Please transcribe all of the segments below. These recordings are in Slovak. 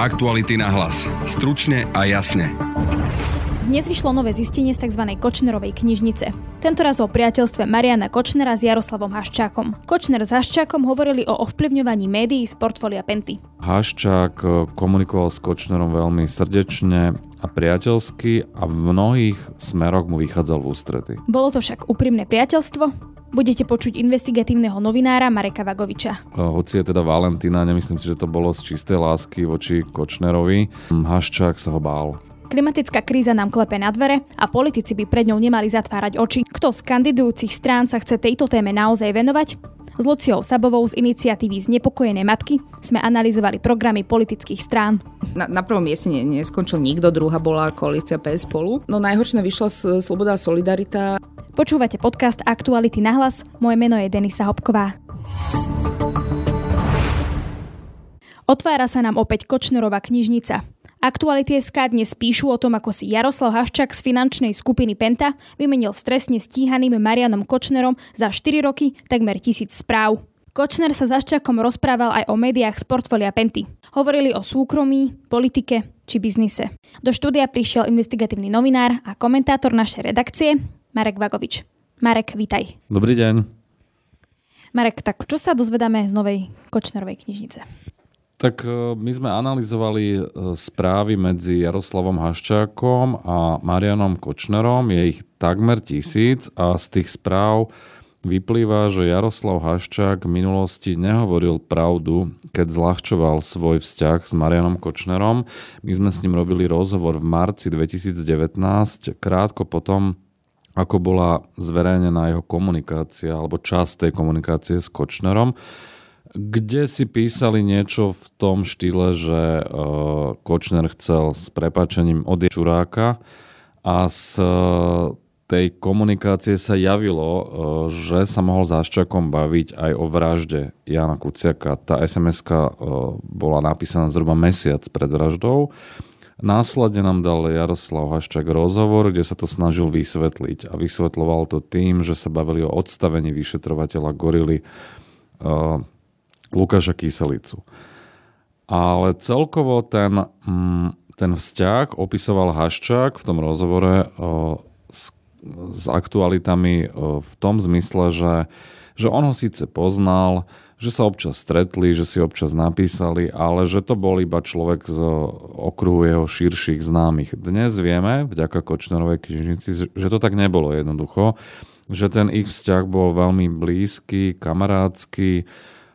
Aktuality na hlas. Stručne a jasne. Dnes vyšlo nové zistenie z tzv. Kočnerovej knižnice. Tentoraz o priateľstve Mariana Kočnera s Jaroslavom Haščákom. Kočner s Haščákom hovorili o ovplyvňovaní médií z portfólia Penty. Haščák eh, komunikoval s Kočnerom veľmi srdečne a priateľsky a v mnohých smeroch mu vychádzal v ústrety. Bolo to však úprimné priateľstvo? Budete počuť investigatívneho novinára Mareka Vagoviča. Hoci je teda Valentína, nemyslím si, že to bolo z čistej lásky voči Kočnerovi. Haščák sa ho bál. Klimatická kríza nám klepe na dvere a politici by pred ňou nemali zatvárať oči. Kto z kandidujúcich strán sa chce tejto téme naozaj venovať? S Luciou Sabovou z iniciatívy Znepokojené matky sme analyzovali programy politických strán. Na, na prvom mieste ne, neskončil nikto, druhá bola koalícia PS spolu. No najhoršie vyšla Sloboda a Solidarita. Počúvate podcast Aktuality na hlas. Moje meno je Denisa Hopková. Otvára sa nám opäť Kočnerová knižnica. Aktuality SK dnes píšu o tom, ako si Jaroslav Haščák z finančnej skupiny Penta vymenil stresne stíhaným Marianom Kočnerom za 4 roky takmer tisíc správ. Kočner sa s Haščákom rozprával aj o médiách z portfólia Penty. Hovorili o súkromí, politike či biznise. Do štúdia prišiel investigatívny novinár a komentátor našej redakcie Marek Vagovič. Marek, vítaj. Dobrý deň. Marek, tak čo sa dozvedáme z novej Kočnerovej knižnice? Tak e, my sme analyzovali e, správy medzi Jaroslavom Haščákom a Marianom Kočnerom. Je ich takmer tisíc a z tých správ vyplýva, že Jaroslav Haščák v minulosti nehovoril pravdu, keď zľahčoval svoj vzťah s Marianom Kočnerom. My sme s ním robili rozhovor v marci 2019, krátko potom, ako bola zverejnená jeho komunikácia alebo časť tej komunikácie s Kočnerom, kde si písali niečo v tom štýle, že uh, Kočner chcel s prepačením od Čuráka a z uh, tej komunikácie sa javilo, uh, že sa mohol s Haščakom baviť aj o vražde Jana Kuciaka. Tá sms uh, bola napísaná zhruba mesiac pred vraždou. Následne nám dal Jaroslav Haščák rozhovor, kde sa to snažil vysvetliť a vysvetloval to tým, že sa bavili o odstavení vyšetrovateľa Gorily uh, Lukáša Kyselicu. Ale celkovo ten, mm, ten vzťah opisoval Haščák v tom rozhovore uh, s, s aktualitami uh, v tom zmysle, že, že on ho síce poznal, že sa občas stretli, že si občas napísali, ale že to bol iba človek z okruhu jeho širších známych. Dnes vieme, vďaka Kočnerovej knižnici, že to tak nebolo jednoducho, že ten ich vzťah bol veľmi blízky, kamarádsky,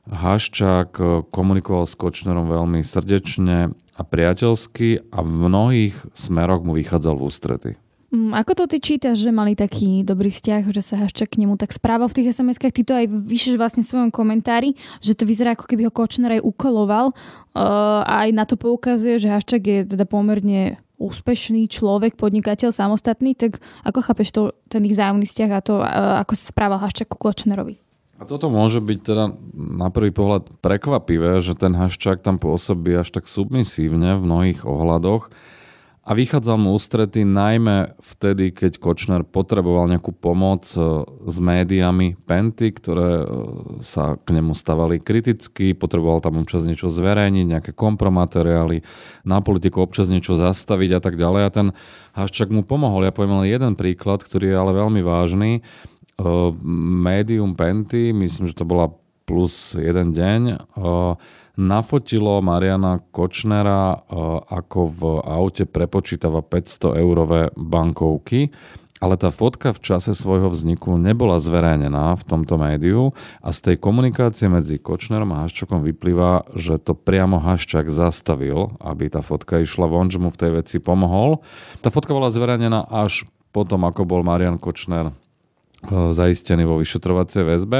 Haščák komunikoval s Kočnerom veľmi srdečne a priateľsky a v mnohých smeroch mu vychádzal v ústrety. Mm, ako to ty čítaš, že mali taký dobrý vzťah, že sa Haščák k nemu tak správal v tých SMS-kách? Ty to aj vyšeš vlastne v svojom komentári, že to vyzerá ako keby ho Kočner aj ukoloval uh, a aj na to poukazuje, že Haščák je teda pomerne úspešný človek, podnikateľ, samostatný, tak ako chápeš to, ten ich vzájomný vzťah a to, uh, ako sa správal Haščák ku Kočnerovi? A toto môže byť teda na prvý pohľad prekvapivé, že ten Haščák tam pôsobí až tak submisívne v mnohých ohľadoch a vychádzal mu ústrety najmä vtedy, keď Kočner potreboval nejakú pomoc e, s médiami Penty, ktoré e, sa k nemu stavali kriticky, potreboval tam občas niečo zverejniť, nejaké kompromateriály, na politiku občas niečo zastaviť a tak ďalej. A ten Haščák mu pomohol. Ja poviem len jeden príklad, ktorý je ale veľmi vážny. Médium Penty, myslím, že to bola plus jeden deň, nafotilo Mariana Kočnera, ako v aute prepočítava 500 eurové bankovky, ale tá fotka v čase svojho vzniku nebola zverejnená v tomto médiu a z tej komunikácie medzi Kočnerom a Haščokom vyplýva, že to priamo Haščák zastavil, aby tá fotka išla von, že mu v tej veci pomohol. Tá fotka bola zverejnená až potom, ako bol Marian Kočner zaistený vo vyšetrovacej väzbe.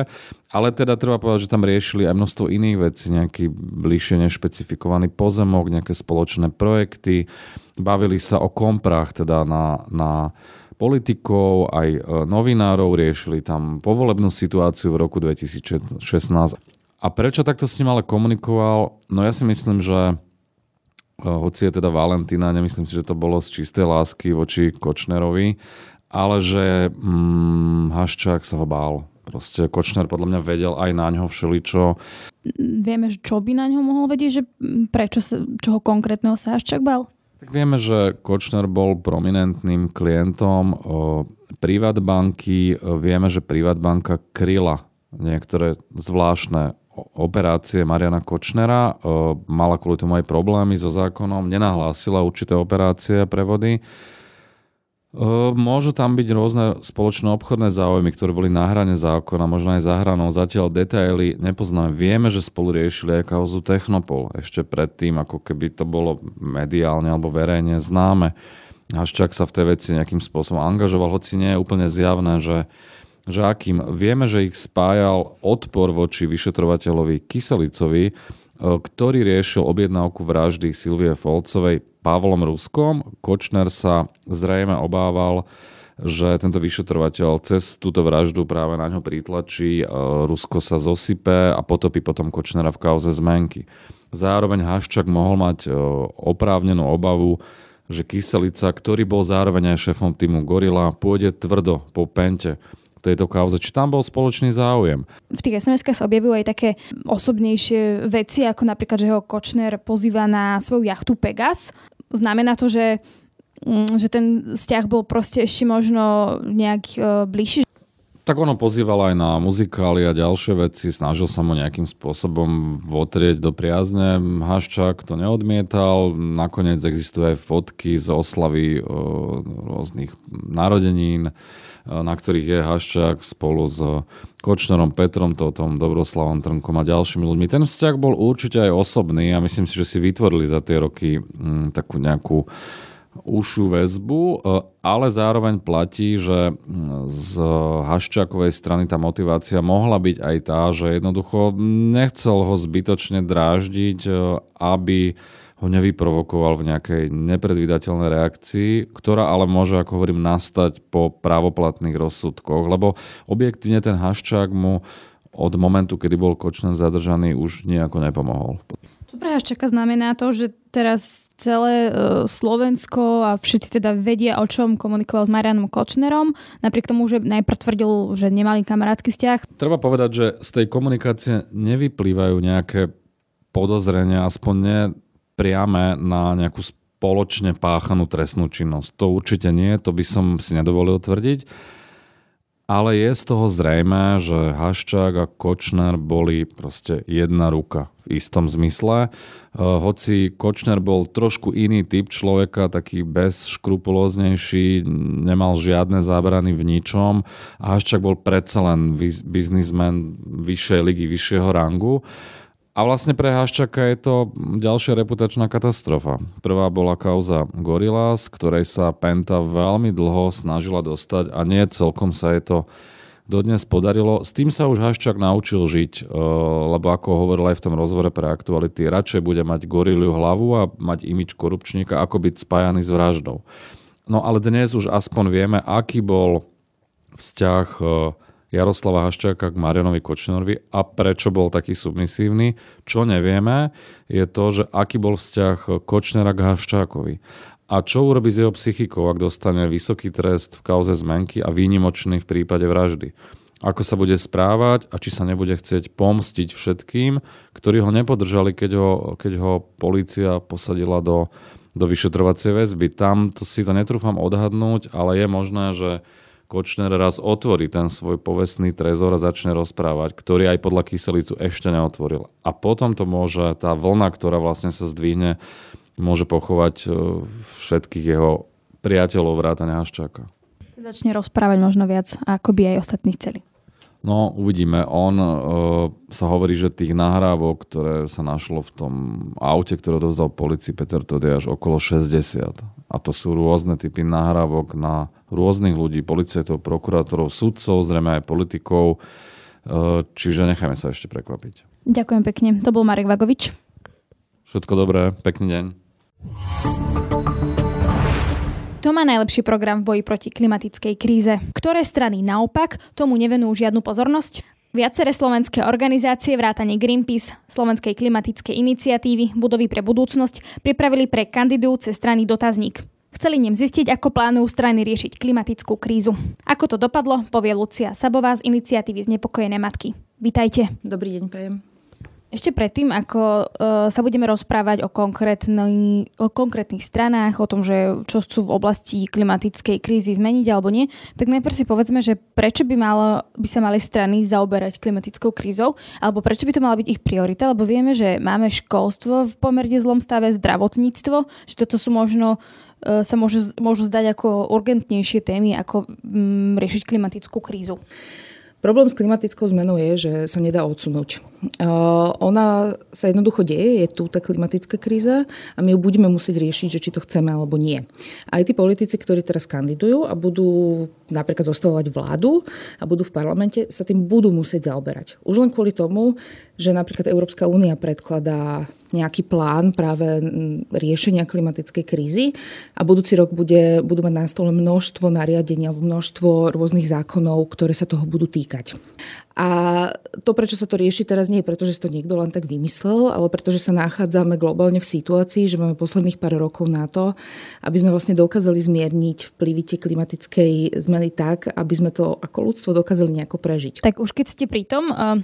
Ale teda treba povedať, že tam riešili aj množstvo iných vecí, nejaký bližšie nešpecifikovaný pozemok, nejaké spoločné projekty. Bavili sa o komprách teda na, na politikov, aj e, novinárov, riešili tam povolebnú situáciu v roku 2016. A prečo takto s ním ale komunikoval? No ja si myslím, že e, hoci je teda Valentína, nemyslím si, že to bolo z čistej lásky voči Kočnerovi, ale že mm, Haščák sa ho bál. Proste Kočner podľa mňa vedel aj na ňo všeličo. Vieme, čo by na ňo mohol vedieť, že prečo sa, čoho konkrétneho sa Haščák bal? Tak vieme, že Kočner bol prominentným klientom Privatbanky. Vieme, že Privatbanka kryla niektoré zvláštne operácie Mariana Kočnera. Mala kvôli tomu aj problémy so zákonom, nenahlásila určité operácie a prevody. Môžu tam byť rôzne spoločné obchodné záujmy, ktoré boli na hrane zákona, možno aj za hranou. Zatiaľ detaily nepoznáme. Vieme, že spolu riešili aj kauzu Technopol ešte predtým, ako keby to bolo mediálne alebo verejne známe. Haščák sa v tej veci nejakým spôsobom angažoval, hoci nie je úplne zjavné, že, že akým. Vieme, že ich spájal odpor voči vyšetrovateľovi Kyselicovi, ktorý riešil objednávku vraždy Silvie Folcovej Pavlom Ruskom. Kočner sa zrejme obával, že tento vyšetrovateľ cez túto vraždu práve na ňo pritlačí, e, Rusko sa zosype a potopí potom Kočnera v kauze zmenky. Zároveň Haščák mohol mať e, oprávnenú obavu, že Kyselica, ktorý bol zároveň aj šéfom týmu Gorila, pôjde tvrdo po pente tejto kauze. Či tam bol spoločný záujem? V tých sms sa objavujú aj také osobnejšie veci, ako napríklad, že ho Kočner pozýva na svoju jachtu Pegas znamená to, že, mm, že ten vzťah bol proste ešte možno nejak e, bližší? Tak ono pozýval aj na muzikály a ďalšie veci, snažil sa mu nejakým spôsobom votrieť do priazne. Haščák to neodmietal, nakoniec existujú aj fotky z oslavy e, rôznych narodenín, e, na ktorých je Haščák spolu s Kočnerom, Petrom Totom, Dobroslavom Trnkom a ďalšími ľuďmi. Ten vzťah bol určite aj osobný a myslím si, že si vytvorili za tie roky mm, takú nejakú užšiu väzbu, e, ale zároveň platí, že z Haščákovej strany tá motivácia mohla byť aj tá, že jednoducho nechcel ho zbytočne dráždiť, e, aby ho nevyprovokoval v nejakej nepredvídateľnej reakcii, ktorá ale môže, ako hovorím, nastať po právoplatných rozsudkoch, lebo objektívne ten Haščák mu od momentu, kedy bol Kočner zadržaný, už nejako nepomohol. Haščáka znamená to, že teraz celé e, Slovensko a všetci teda vedia, o čom komunikoval s Marianom Kočnerom, napriek tomu, že najprv tvrdil, že nemali kamarátsky vzťah. Treba povedať, že z tej komunikácie nevyplývajú nejaké podozrenia, aspoň nie priame na nejakú spoločne páchanú trestnú činnosť. To určite nie, to by som si nedovolil tvrdiť. Ale je z toho zrejme, že Haščák a Kočner boli proste jedna ruka v istom zmysle. E, hoci Kočner bol trošku iný typ človeka, taký bezškrupulóznejší, nemal žiadne zábrany v ničom a Haščák bol predsa len biznismen vyššej ligy, vyššieho rangu. A vlastne pre Haščaka je to ďalšia reputačná katastrofa. Prvá bola kauza Gorilla, z ktorej sa Penta veľmi dlho snažila dostať a nie celkom sa je to dodnes podarilo. S tým sa už Haščák naučil žiť, e, lebo ako hovoril aj v tom rozhovore pre aktuality, radšej bude mať goriliu hlavu a mať imič korupčníka, ako byť spájaný s vraždou. No ale dnes už aspoň vieme, aký bol vzťah e, Jaroslava Haščáka k Marianovi Kočnerovi a prečo bol taký submisívny. Čo nevieme, je to, že aký bol vzťah Kočnera k Haščákovi. A čo urobí s jeho psychikou, ak dostane vysoký trest v kauze zmenky a výnimočný v prípade vraždy? Ako sa bude správať a či sa nebude chcieť pomstiť všetkým, ktorí ho nepodržali, keď ho, keď ho policia posadila do, do vyšetrovacej väzby. Tam to si to netrúfam odhadnúť, ale je možné, že Kočner raz otvorí ten svoj povestný trezor a začne rozprávať, ktorý aj podľa kyselicu ešte neotvoril. A potom to môže, tá vlna, ktorá vlastne sa zdvihne, môže pochovať e, všetkých jeho priateľov vrátane Haščáka. Začne rozprávať možno viac, ako by aj ostatní chceli. No, uvidíme. On e, sa hovorí, že tých nahrávok, ktoré sa našlo v tom aute, ktoré dozdal policii Peter Tod, je až okolo 60. A to sú rôzne typy nahrávok na rôznych ľudí, policajtov, prokurátorov, sudcov, zrejme aj politikov. E, čiže nechajme sa ešte prekvapiť. Ďakujem pekne. To bol Marek Vagovič. Všetko dobré, pekný deň. To má najlepší program v boji proti klimatickej kríze. Ktoré strany naopak tomu nevenujú žiadnu pozornosť? Viaceré slovenské organizácie vrátane Greenpeace, Slovenskej klimatickej iniciatívy, Budovy pre budúcnosť pripravili pre kandidujúce strany dotazník. Chceli ním zistiť, ako plánujú strany riešiť klimatickú krízu. Ako to dopadlo, povie Lucia Sabová z iniciatívy Znepokojené matky. Vítajte. Dobrý deň, prejem. Ešte predtým, ako uh, sa budeme rozprávať o, o konkrétnych stranách, o tom, že čo chcú v oblasti klimatickej krízy zmeniť alebo nie, tak najprv si povedzme, že prečo by, malo, by sa mali strany zaoberať klimatickou krízou, alebo prečo by to mala byť ich priorita, lebo vieme, že máme školstvo v pomerne zlom stave, zdravotníctvo, že toto sú možno uh, sa môžu, môžu zdať ako urgentnejšie témy, ako um, riešiť klimatickú krízu. Problém s klimatickou zmenou je, že sa nedá odsunúť. Ona sa jednoducho deje, je tu tá klimatická kríza a my ju budeme musieť riešiť, že či to chceme alebo nie. Aj tí politici, ktorí teraz kandidujú a budú napríklad zostavovať vládu a budú v parlamente, sa tým budú musieť zaoberať. Už len kvôli tomu, že napríklad Európska únia predkladá nejaký plán práve riešenia klimatickej krízy a budúci rok bude, budú mať na stole množstvo nariadení alebo množstvo rôznych zákonov, ktoré sa toho budú týkať. A to, prečo sa to rieši teraz, nie je preto, že si to niekto len tak vymyslel, ale preto, že sa nachádzame globálne v situácii, že máme posledných pár rokov na to, aby sme vlastne dokázali zmierniť vplyvy tie klimatickej zmeny tak, aby sme to ako ľudstvo dokázali nejako prežiť. Tak už keď ste pri tom, uh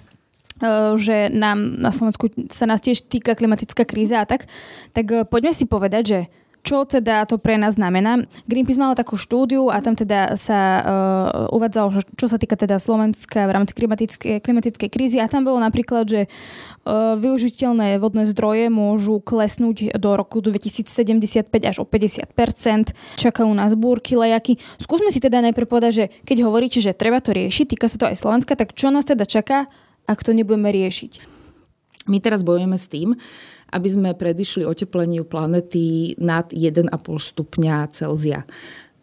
že nám na Slovensku sa nás tiež týka klimatická kríza a tak, tak poďme si povedať, že čo teda to pre nás znamená? Greenpeace mal takú štúdiu a tam teda sa uh, uvádzalo, čo sa týka teda Slovenska v rámci klimatickej, klimatickej krízy a tam bolo napríklad, že uh, využiteľné vodné zdroje môžu klesnúť do roku 2075 až o 50% Čakajú nás búrky, lejaky. Skúsme si teda najprv povedať, že keď hovoríte, že treba to riešiť, týka sa to aj Slovenska, tak čo nás teda čaká, ak to nebudeme riešiť? My teraz bojujeme s tým, aby sme predišli otepleniu planety nad 1,5 stupňa Celzia.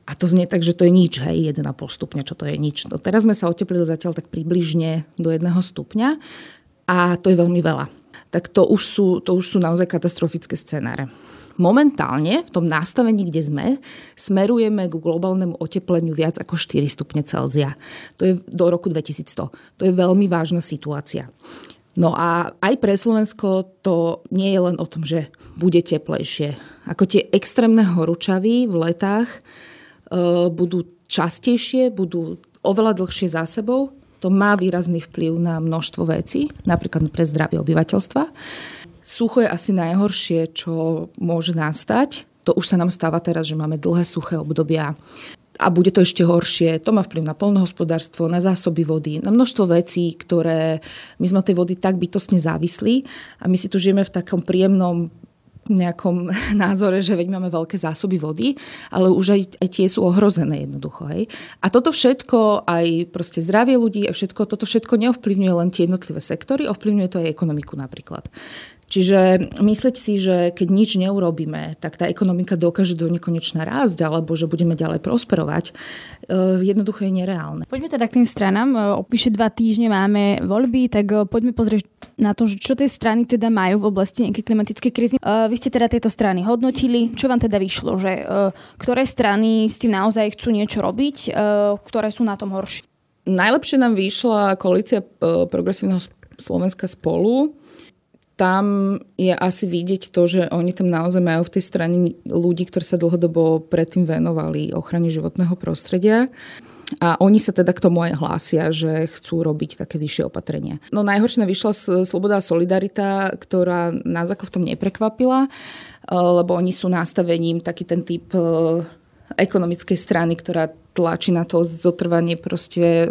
A to znie tak, že to je nič, hej, 1,5 stupňa, čo to je nič. No teraz sme sa oteplili zatiaľ tak približne do 1 stupňa a to je veľmi veľa. Tak to už sú, to už sú naozaj katastrofické scenáre. Momentálne v tom nastavení, kde sme, smerujeme k globálnemu otepleniu viac ako 4 stupne Celzia. To je do roku 2100. To je veľmi vážna situácia. No a aj pre Slovensko to nie je len o tom, že bude teplejšie. Ako tie extrémne horúčavy v letách e, budú častejšie, budú oveľa dlhšie za sebou. To má výrazný vplyv na množstvo vecí, napríklad pre zdravie obyvateľstva. Sucho je asi najhoršie, čo môže nastať. To už sa nám stáva teraz, že máme dlhé suché obdobia a bude to ešte horšie. To má vplyv na polnohospodárstvo, na zásoby vody, na množstvo vecí, ktoré my sme tej vody tak bytostne závislí a my si tu žijeme v takom príjemnom nejakom názore, že veď máme veľké zásoby vody, ale už aj, aj tie sú ohrozené jednoducho. Hej. A toto všetko, aj proste zdravie ľudí a všetko, toto všetko neovplyvňuje len tie jednotlivé sektory, ovplyvňuje to aj ekonomiku napríklad. Čiže myslieť si, že keď nič neurobíme, tak tá ekonomika dokáže do nekonečna rásť alebo že budeme ďalej prosperovať, e, jednoducho je nereálne. Poďme teda k tým stranám. E, o píše dva týždne máme voľby, tak e, poďme pozrieť na to, čo tie strany teda majú v oblasti nejakej klimatickej krízy. Vy ste teda tieto strany hodnotili. Čo vám teda vyšlo? Že, ktoré strany s tým naozaj chcú niečo robiť? Ktoré sú na tom horšie? Najlepšie nám vyšla koalícia progresívneho Slovenska spolu tam je asi vidieť to, že oni tam naozaj majú v tej strane ľudí, ktorí sa dlhodobo predtým venovali ochrane životného prostredia. A oni sa teda k tomu aj hlásia, že chcú robiť také vyššie opatrenia. No najhoršie vyšla Sloboda a Solidarita, ktorá nás ako v tom neprekvapila, eh, lebo oni sú nastavením taký ten typ eh, ekonomickej strany, ktorá tlačí na to zotrvanie, proste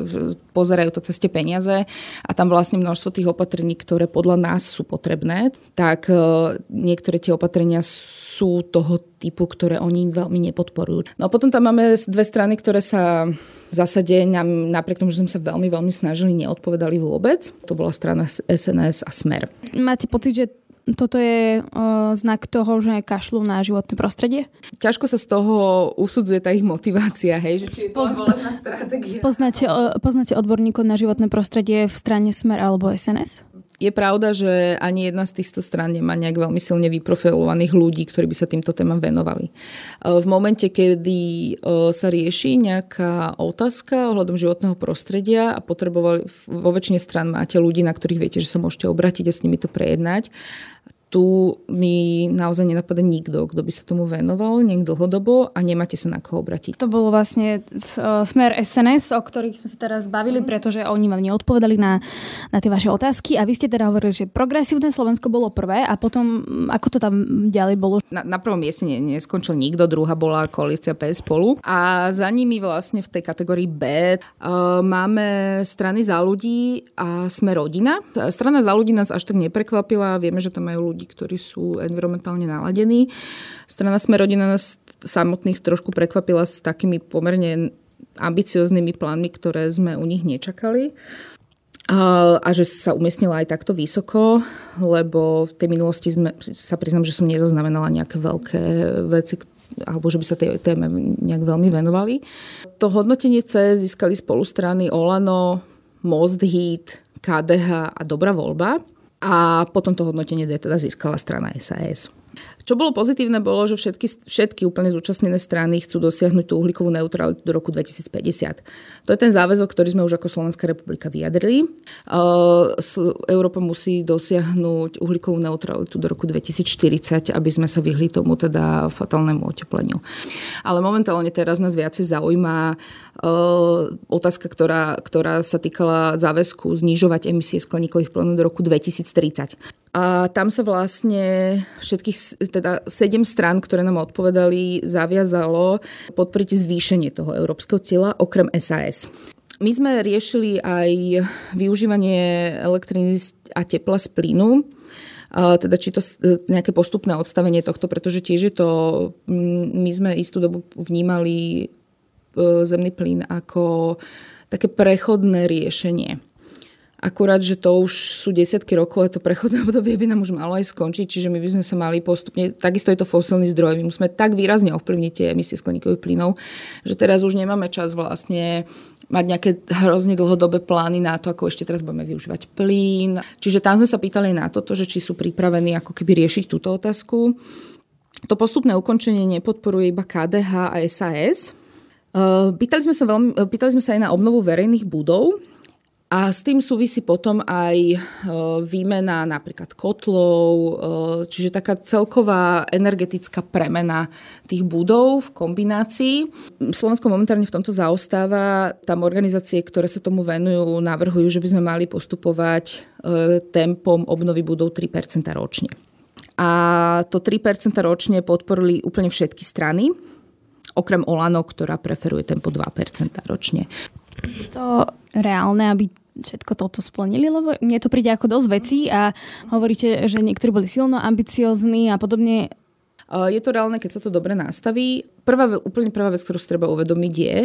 pozerajú to cez tie peniaze a tam vlastne množstvo tých opatrení, ktoré podľa nás sú potrebné, tak e, niektoré tie opatrenia sú toho typu, ktoré oni veľmi nepodporujú. No a potom tam máme dve strany, ktoré sa v zásade nám, napriek tomu, že sme sa veľmi, veľmi snažili, neodpovedali vôbec. To bola strana SNS a Smer. Máte pocit, že toto je uh, znak toho, že kašľú na životné prostredie? Ťažko sa z toho usudzuje tá ich motivácia, hej, že či je to Pozna- stratégia. Poznáte, uh, poznáte odborníkov na životné prostredie v strane Smer alebo SNS? Je pravda, že ani jedna z týchto strán nemá nejak veľmi silne vyprofilovaných ľudí, ktorí by sa týmto témam venovali. V momente, kedy sa rieši nejaká otázka ohľadom životného prostredia a potrebovali, vo väčšine strán máte ľudí, na ktorých viete, že sa môžete obrátiť a s nimi to prejednať, tu mi naozaj nenapadá nikto, kto by sa tomu venoval nejak dlhodobo a nemáte sa na koho obratiť. To bolo vlastne smer SNS, o ktorých sme sa teraz bavili, pretože oni vám neodpovedali na, na tie vaše otázky a vy ste teda hovorili, že progresívne Slovensko bolo prvé a potom mm, ako to tam ďalej bolo? Na, na prvom mieste neskončil nikto, druhá bola koalícia PS spolu a za nimi vlastne v tej kategórii B uh, máme strany za ľudí a sme rodina. Strana za ľudí nás až tak neprekvapila, vieme, že tam majú ľudí, ktorí sú environmentálne naladení. Strana Sme rodina nás samotných trošku prekvapila s takými pomerne ambicioznými plánmi, ktoré sme u nich nečakali. A, že sa umiestnila aj takto vysoko, lebo v tej minulosti sme, sa priznám, že som nezaznamenala nejaké veľké veci, alebo že by sa tej téme nejak veľmi venovali. To hodnotenie C získali spolu Olano, Most Heat, KDH a Dobrá voľba a potom to hodnotenie D teda získala strana SAS. Čo bolo pozitívne, bolo, že všetky, všetky úplne zúčastnené strany chcú dosiahnuť tú uhlíkovú neutralitu do roku 2050. To je ten záväzok, ktorý sme už ako Slovenská republika vyjadrili. Európa musí dosiahnuť uhlíkovú neutralitu do roku 2040, aby sme sa vyhli tomu teda fatálnemu otepleniu. Ale momentálne teraz nás viacej zaujíma otázka, ktorá, ktorá sa týkala záväzku znižovať emisie skleníkových plynov do roku 2030. A tam sa vlastne všetkých teda sedem strán, ktoré nám odpovedali, zaviazalo podporiť zvýšenie toho európskeho cieľa okrem SAS. My sme riešili aj využívanie elektriny a tepla z plynu, teda či to nejaké postupné odstavenie tohto, pretože tiež je to, my sme istú dobu vnímali e, zemný plyn ako také prechodné riešenie. Akurát, že to už sú desiatky rokov a to prechodné obdobie by nám už malo aj skončiť, čiže my by sme sa mali postupne, takisto je to fosilný zdroj, my musíme tak výrazne ovplyvniť tie emisie skleníkových plynov, že teraz už nemáme čas vlastne mať nejaké hrozne dlhodobé plány na to, ako ešte teraz budeme využívať plyn. Čiže tam sme sa pýtali na toto, že či sú pripravení ako keby riešiť túto otázku. To postupné ukončenie nepodporuje iba KDH a SAS. Pýtali sme sa, veľmi, pýtali sme sa aj na obnovu verejných budov, a s tým súvisí potom aj e, výmena napríklad kotlov, e, čiže taká celková energetická premena tých budov v kombinácii. Slovensko momentálne v tomto zaostáva. Tam organizácie, ktoré sa tomu venujú, navrhujú, že by sme mali postupovať e, tempom obnovy budov 3% ročne. A to 3% ročne podporili úplne všetky strany, okrem Olano, ktorá preferuje tempo 2% ročne to reálne, aby všetko toto splnili, lebo mne to príde ako dosť vecí a hovoríte, že niektorí boli silno ambiciozní a podobne. Je to reálne, keď sa to dobre nastaví. Prvá, úplne prvá vec, ktorú si treba uvedomiť je,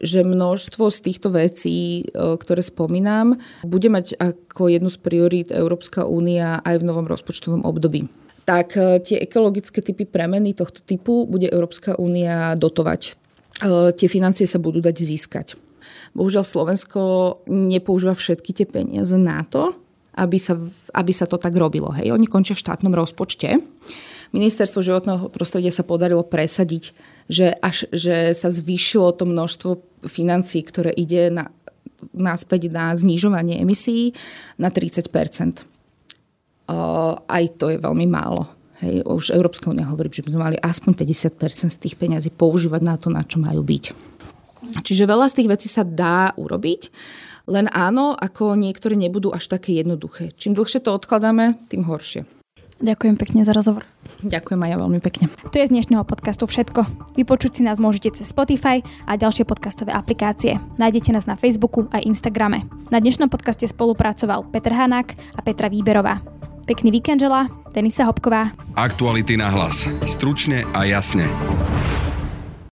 že množstvo z týchto vecí, ktoré spomínam, bude mať ako jednu z priorít Európska únia aj v novom rozpočtovom období tak tie ekologické typy premeny tohto typu bude Európska únia dotovať. Tie financie sa budú dať získať. Bohužiaľ Slovensko nepoužíva všetky tie peniaze na to, aby sa, aby sa to tak robilo. Hej. Oni končia v štátnom rozpočte. Ministerstvo životného prostredia sa podarilo presadiť, že, až, že sa zvýšilo to množstvo financií, ktoré ide na, náspäť na znižovanie emisí na 30 uh, Aj to je veľmi málo. Hej, už Európska únia hovorí, že by sme mali aspoň 50 z tých peniazí používať na to, na čo majú byť. Čiže veľa z tých vecí sa dá urobiť, len áno, ako niektoré nebudú až také jednoduché. Čím dlhšie to odkladáme, tým horšie. Ďakujem pekne za rozhovor. Ďakujem aj ja veľmi pekne. To je z dnešného podcastu všetko. Vypočuť si nás môžete cez Spotify a ďalšie podcastové aplikácie. Nájdete nás na Facebooku a Instagrame. Na dnešnom podcaste spolupracoval Peter Hanák a Petra Výberová. Pekný víkend želá Denisa Hopková. Aktuality na hlas. Stručne a jasne.